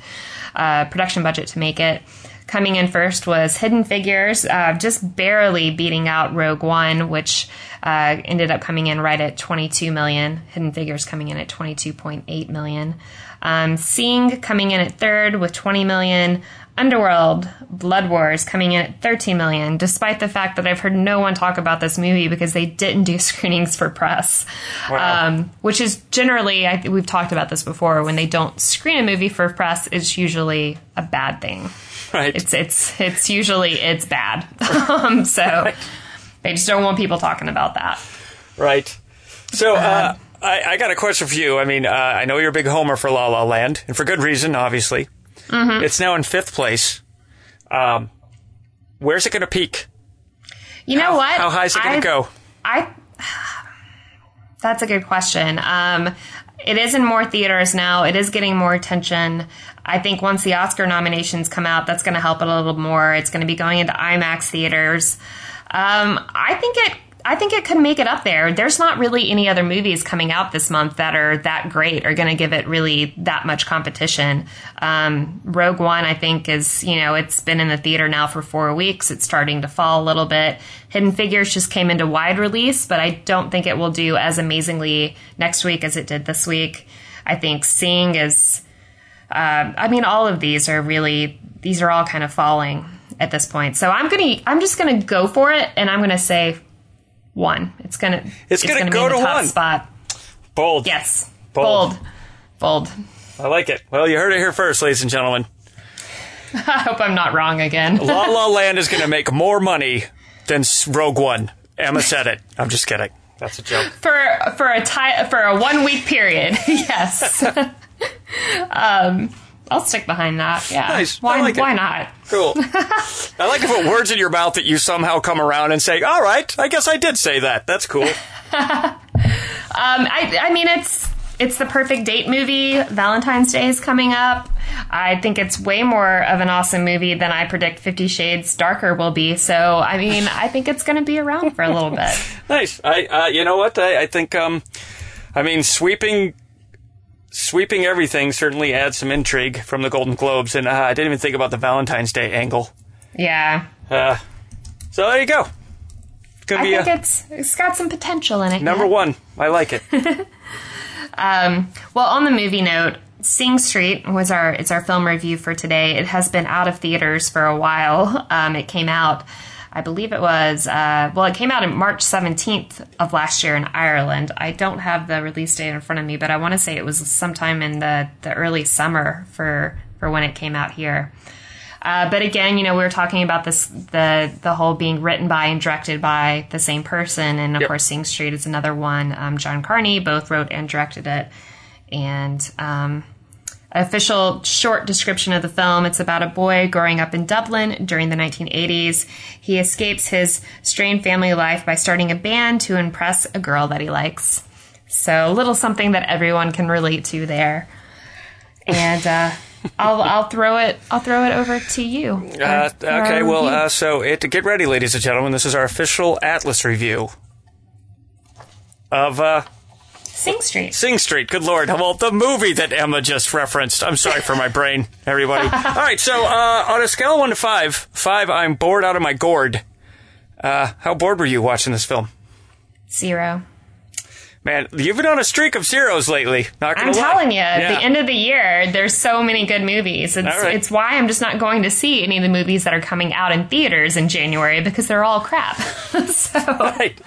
[SPEAKER 1] uh, production budget to make it. Coming in first was Hidden Figures, uh, just barely beating out Rogue One, which uh, ended up coming in right at 22 million. Hidden Figures coming in at 22.8 million. Um, Sing coming in at third with 20 million. Underworld Blood Wars coming in at 13 million, despite the fact that I've heard no one talk about this movie because they didn't do screenings for press.
[SPEAKER 2] Wow.
[SPEAKER 1] Um, which is generally, I, we've talked about this before, when they don't screen a movie for press, it's usually a bad thing.
[SPEAKER 2] Right.
[SPEAKER 1] It's it's it's usually it's bad. um, so they just don't want people talking about that.
[SPEAKER 2] Right. So, uh, I, I got a question for you. I mean, uh, I know you're a big homer for La La Land, and for good reason, obviously.
[SPEAKER 1] Mm-hmm.
[SPEAKER 2] It's now in fifth place. Um, where's it going to peak?
[SPEAKER 1] You know what?
[SPEAKER 2] How high is it going to go?
[SPEAKER 1] I. That's a good question. Um, it is in more theaters now. It is getting more attention. I think once the Oscar nominations come out, that's going to help it a little more. It's going to be going into IMAX theaters. Um, I think it. I think it could make it up there. There's not really any other movies coming out this month that are that great or going to give it really that much competition. Um, Rogue One, I think, is you know it's been in the theater now for four weeks. It's starting to fall a little bit. Hidden Figures just came into wide release, but I don't think it will do as amazingly next week as it did this week. I think Sing is. Uh, I mean, all of these are really these are all kind of falling at this point. So I'm gonna I'm just gonna go for it, and I'm gonna say one. It's gonna
[SPEAKER 2] It's gonna
[SPEAKER 1] be
[SPEAKER 2] go to
[SPEAKER 1] top
[SPEAKER 2] one.
[SPEAKER 1] spot.
[SPEAKER 2] Bold.
[SPEAKER 1] Yes,
[SPEAKER 2] Bold.
[SPEAKER 1] bold, bold.
[SPEAKER 2] I like it. Well, you heard it here first, ladies and gentlemen.
[SPEAKER 1] I hope I'm not wrong again.
[SPEAKER 2] La La Land is going to make more money than Rogue One. Emma said it. I'm just kidding. That's a joke.
[SPEAKER 1] for for a ti- for a one week period. yes. um, I'll stick behind that. Yeah.
[SPEAKER 2] Nice.
[SPEAKER 1] Why?
[SPEAKER 2] like it.
[SPEAKER 1] why not?
[SPEAKER 2] Cool. I like to put words in your mouth that you somehow come around and say, "All right, I guess I did say that. That's cool."
[SPEAKER 1] Um, I, I mean, it's it's the perfect date movie. Valentine's Day is coming up. I think it's way more of an awesome movie than I predict Fifty Shades Darker will be. So, I mean, I think it's going to be around for a little bit.
[SPEAKER 2] nice. I, uh, you know what? I, I think, um, I mean, sweeping, sweeping everything certainly adds some intrigue from the Golden Globes, and uh, I didn't even think about the Valentine's Day angle.
[SPEAKER 1] Yeah,
[SPEAKER 2] Uh, so there you go. Gonna
[SPEAKER 1] I
[SPEAKER 2] be
[SPEAKER 1] think
[SPEAKER 2] a
[SPEAKER 1] it's it's got some potential in it.
[SPEAKER 2] number
[SPEAKER 1] yet.
[SPEAKER 2] one. I like it.
[SPEAKER 1] Well, on the movie note, Sing Street was our it's our film review for today. It has been out of theaters for a while. Um, it came out, I believe it was uh, well, it came out in March seventeenth of last year in Ireland. I don't have the release date in front of me, but I want to say it was sometime in the the early summer for for when it came out here. Uh, but again, you know, we were talking about this the the whole being written by and directed by the same person, and of
[SPEAKER 2] Yep.
[SPEAKER 1] course, Sing Street is another one. Um, John Carney both wrote and directed it, and um, official short description of the film it's about a boy growing up in Dublin during the 1980s. He escapes his strained family life by starting a band to impress a girl that he likes. So, a little something that everyone can relate to there. And uh, I'll I'll throw it I'll throw it over to you.
[SPEAKER 2] Uh,
[SPEAKER 1] or
[SPEAKER 2] okay, well, uh, so it, get ready, ladies and gentlemen. This is our official Atlas review of uh,
[SPEAKER 1] Sing Street.
[SPEAKER 2] Sing Street. Good lord. Well, the movie that Emma just referenced. I'm sorry for my brain, everybody. All right, so uh, on a scale of one to five, five, I'm bored out of my gourd. Uh, how bored were you watching this film?
[SPEAKER 1] Zero.
[SPEAKER 2] Man, you've been on a streak of zeros lately.
[SPEAKER 1] I'm
[SPEAKER 2] lie.
[SPEAKER 1] telling you,
[SPEAKER 2] Yeah.
[SPEAKER 1] the end of the year, there's so many good movies. It's,
[SPEAKER 2] right.
[SPEAKER 1] it's why I'm just not going to see any of the movies that are coming out in theaters in January because they're all crap. so,
[SPEAKER 2] Right.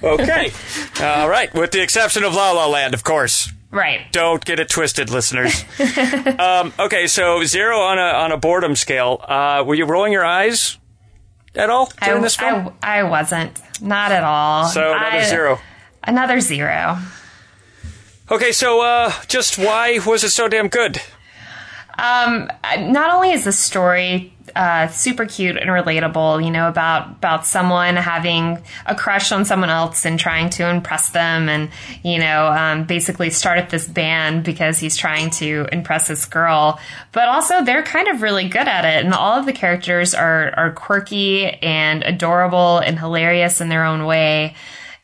[SPEAKER 2] Okay. All right. With the exception of La La Land, of course.
[SPEAKER 1] right.
[SPEAKER 2] Don't get it twisted, listeners. um, okay, so zero on a on a boredom scale. Uh, were you rolling your eyes at all during
[SPEAKER 1] I,
[SPEAKER 2] this film?
[SPEAKER 1] I, I wasn't. Not at all.
[SPEAKER 2] so another
[SPEAKER 1] I-
[SPEAKER 2] zero.
[SPEAKER 1] Another zero.
[SPEAKER 2] Okay, so uh, just why was it so damn good?
[SPEAKER 1] Um, not only is the story uh, super cute and relatable, you know, about about someone having a crush on someone else and trying to impress them, and you know, um, basically start up this band because he's trying to impress this girl. But also, they're kind of really good at it, and all of the characters are are quirky and adorable and hilarious in their own way,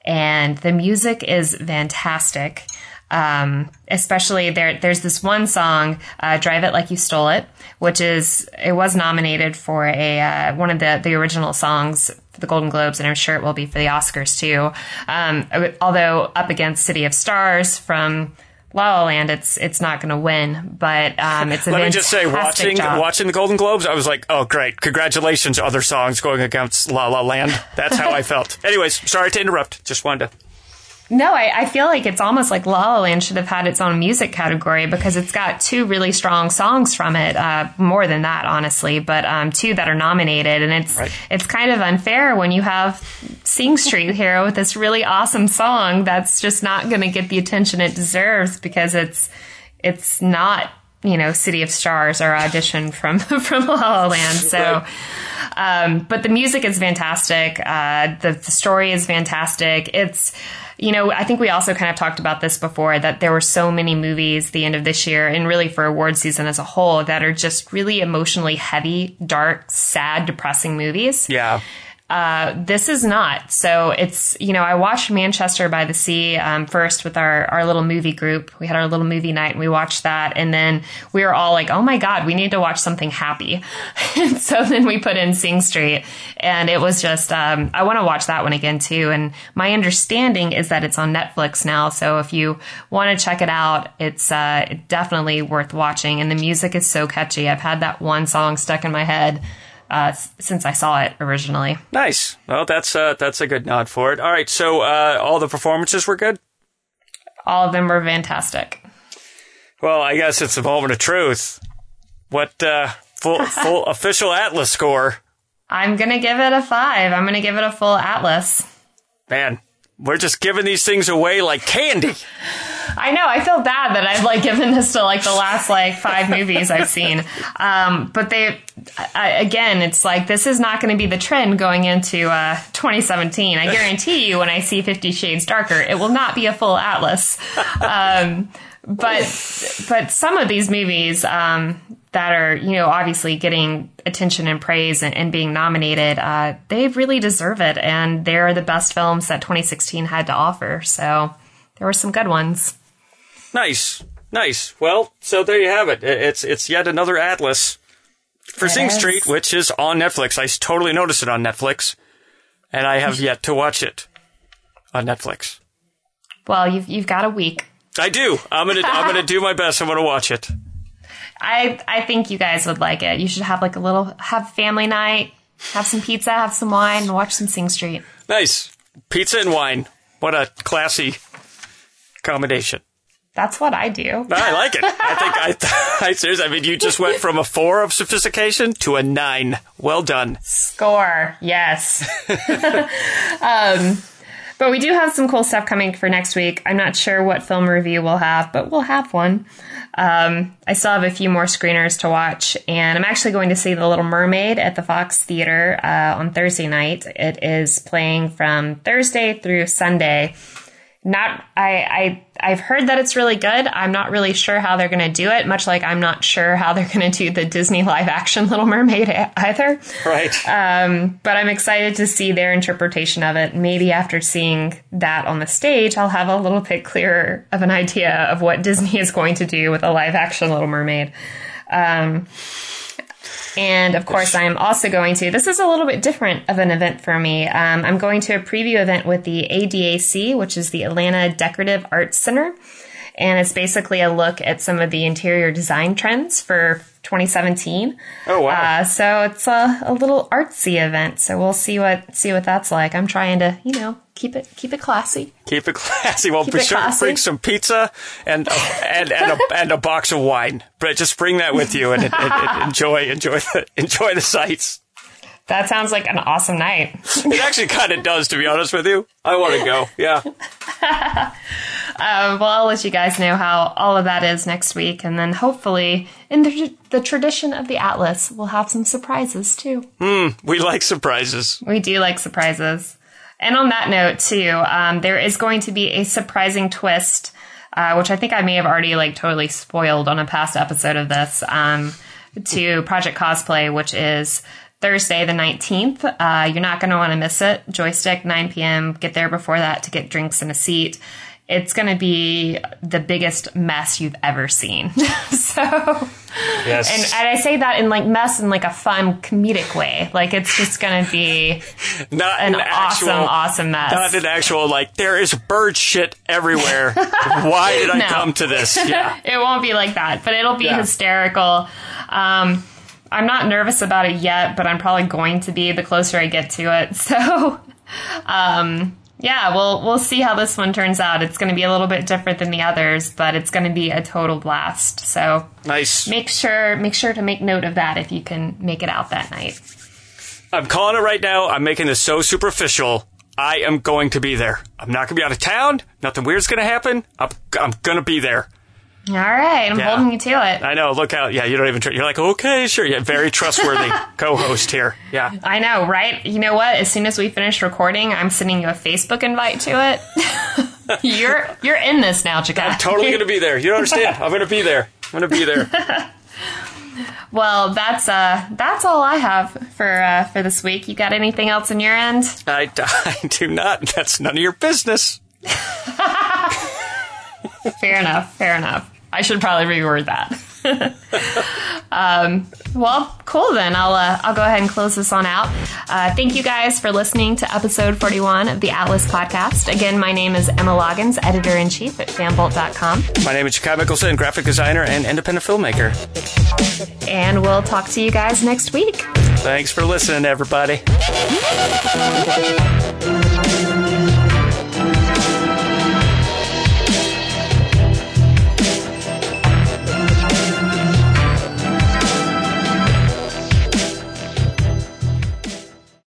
[SPEAKER 1] and the music is fantastic. Um, especially there there's this one song uh, drive it like you stole it which is it was nominated for a uh, one of the the original songs for the golden globes and i'm sure it will be for the oscars too. Um, although up against city of stars from La La Land, it's it's not going to win, but um, it's a
[SPEAKER 2] Let me just say, watching
[SPEAKER 1] job.
[SPEAKER 2] watching the Golden Globes, I was like, oh great, congratulations, other songs going against La La Land. That's how I felt. Anyways, sorry to interrupt. Just wanted to.
[SPEAKER 1] No, I, I feel like it's almost like La La Land should have had its own music category because it's got two really strong songs from it. Uh, more than that, honestly, but um, two that are nominated, and it's
[SPEAKER 2] Right.
[SPEAKER 1] it's kind of unfair when you have Sing Street here with this really awesome song that's just not going to get the attention it deserves because it's it's not you know City of Stars or audition from from La La Land. So. Um, but the music is fantastic. Uh, the, the story is fantastic. It's, you know, I think we also kind of talked about this before that there were so many movies the end of this year and really for award season as a whole that are just really emotionally heavy, dark, sad, depressing movies.
[SPEAKER 2] Yeah.
[SPEAKER 1] Uh, this is not. So it's, you know, I watched Manchester by the Sea um, first with our, our little movie group. We had our little movie night and we watched that. And then we were all like, oh my God, we need to watch something happy. so then we put in Sing Street. And it was just, um, I want to watch that one again too. And my understanding is that it's on Netflix now. So if you want to check it out, it's uh, definitely worth watching. And the music is so catchy. I've had that one song stuck in my head. Uh, since I saw it originally.
[SPEAKER 2] Nice. Well, that's uh, that's a good nod for it. All right. So uh, all the performances were good.
[SPEAKER 1] All of them were fantastic.
[SPEAKER 2] Well, I guess it's a moment of truth. What uh, full full official Atlas score?
[SPEAKER 1] I'm gonna give it a five. I'm gonna give it a full Atlas.
[SPEAKER 2] Man, we're just giving these things away like candy.
[SPEAKER 1] I know. I feel bad that I've like given this to like the last like five movies I've seen. Um, but they, I, again, it's like this is not going to be the trend going into uh, 2017. I guarantee you, when I see Fifty Shades Darker, it will not be a full atlas. Um, but but some of these movies um, that are you know obviously getting attention and praise and, and being nominated, uh, they really deserve it, and they're the best films that 2016 had to offer. So there were some good ones.
[SPEAKER 2] Nice, nice. Well, so there you have it. It's it's yet another atlas for Sing. Street, which is on Netflix. I totally noticed it on Netflix, and I have yet to watch it on Netflix.
[SPEAKER 1] Well, you've you've got a week.
[SPEAKER 2] I do. I'm gonna I'm gonna do my best. I'm gonna watch it.
[SPEAKER 1] I I think you guys would like it. You should have like a little have family night, have some pizza, have some wine, and watch some Sing Street.
[SPEAKER 2] Nice pizza and wine. What a classy combination.
[SPEAKER 1] That's what I do.
[SPEAKER 2] I like it. I think I, I seriously. I mean, you just went from a four of sophistication to a nine. Well done.
[SPEAKER 1] Score, yes. um, but we do have some cool stuff coming for next week. I'm not sure what film review we'll have, but we'll have one. Um, I still have a few more screeners to watch, and I'm actually going to see The Little Mermaid at the Fox Theater uh, on Thursday night. It is playing from Thursday through Sunday. Not, I, I, I've heard that it's really good. I'm not really sure how they're going to do it. Much like I'm not sure how they're going to do the Disney live action Little Mermaid either.
[SPEAKER 2] Right.
[SPEAKER 1] Um, but I'm excited to see their interpretation of it. Maybe after seeing that on the stage, I'll have a little bit clearer of an idea of what Disney is going to do with a live action Little Mermaid. Um, and of course, I'm also going to. This is a little bit different of an event for me. Um, I'm going to a preview event with the ADAC, which is the Atlanta Decorative Arts Center. And it's basically a look at some of the interior design trends for 2017.
[SPEAKER 2] Oh, wow.
[SPEAKER 1] Uh, so it's a, a little artsy event. So we'll see what see what that's like. I'm trying to, you know, keep it keep it classy.
[SPEAKER 2] Keep it classy. Well,
[SPEAKER 1] Keep
[SPEAKER 2] be sure to
[SPEAKER 1] classy.
[SPEAKER 2] bring some pizza and and and a, and a box of wine. But just bring that with you and, and, and enjoy enjoy the enjoy the sights.
[SPEAKER 1] That sounds like an awesome night.
[SPEAKER 2] It actually kind of does, to be honest with you. I want to go. Yeah.
[SPEAKER 1] Um, well, I'll let you guys know how all of that is next week, and then hopefully, in the, the tradition of the Atlas, we'll have some surprises too.
[SPEAKER 2] We like surprises.
[SPEAKER 1] We do like surprises. And on that note, too, um, there is going to be a surprising twist, uh, which I think I may have already like totally spoiled on a past episode of this, um, to Project Cosplay, which is Thursday the 19th. Uh, you're not going to want to miss it. Joystick, 9 p.m. Get there before that to get drinks and a seat. It's going to be the biggest mess you've ever seen. so,
[SPEAKER 2] Yes.
[SPEAKER 1] and, and I say that in like mess in like a fun comedic way. Like it's just going to be
[SPEAKER 2] not
[SPEAKER 1] an
[SPEAKER 2] an
[SPEAKER 1] awesome,
[SPEAKER 2] actual,
[SPEAKER 1] awesome mess.
[SPEAKER 2] Not an actual like. There is bird shit everywhere. Why did I
[SPEAKER 1] No.
[SPEAKER 2] come to this? Yeah.
[SPEAKER 1] it won't be like that, but it'll be
[SPEAKER 2] Yeah.
[SPEAKER 1] hysterical. Um, I'm not nervous about it yet, but I'm probably going to be the closer I get to it. So, um, yeah, we'll we'll see how this one turns out. It's going to be a little bit different than the others, but it's going to be a total blast. So
[SPEAKER 2] Nice.
[SPEAKER 1] make sure make sure to make note of that if you can make it out that night.
[SPEAKER 2] I'm calling it right now. I'm making this so superficial. I am going to be there. I'm not going to be out of town. Nothing weird's going to happen. I'm, I'm going to be there.
[SPEAKER 1] All right, I'm
[SPEAKER 2] Yeah.
[SPEAKER 1] holding you to it.
[SPEAKER 2] I know. Look out. Yeah, you don't even. Tr- you're like, okay, sure. Yeah, very trustworthy co-host here. Yeah.
[SPEAKER 1] I know, right? You know what? As soon as we finish recording, I'm sending you a Facebook invite to it. you're you're in this now, Chika.
[SPEAKER 2] I'm totally going to be there. You don't understand. I'm going to be there. I'm going to be there.
[SPEAKER 1] Well, that's uh that's all I have for uh, for this week. You got anything else on your end?
[SPEAKER 2] I, I do not. That's none of your business.
[SPEAKER 1] Fair enough. Fair enough. I should probably reword that. um, well, cool then. I'll uh, I'll go ahead and close this on out. Uh, thank you guys for listening to episode 41 of the Atlas podcast. Again, my name is Emma Loggins, editor in chief at fanbolt.com,
[SPEAKER 2] My name is Chikai Mickelson, graphic designer and independent filmmaker.
[SPEAKER 1] and we'll talk to you guys next week.
[SPEAKER 2] Thanks for listening, everybody.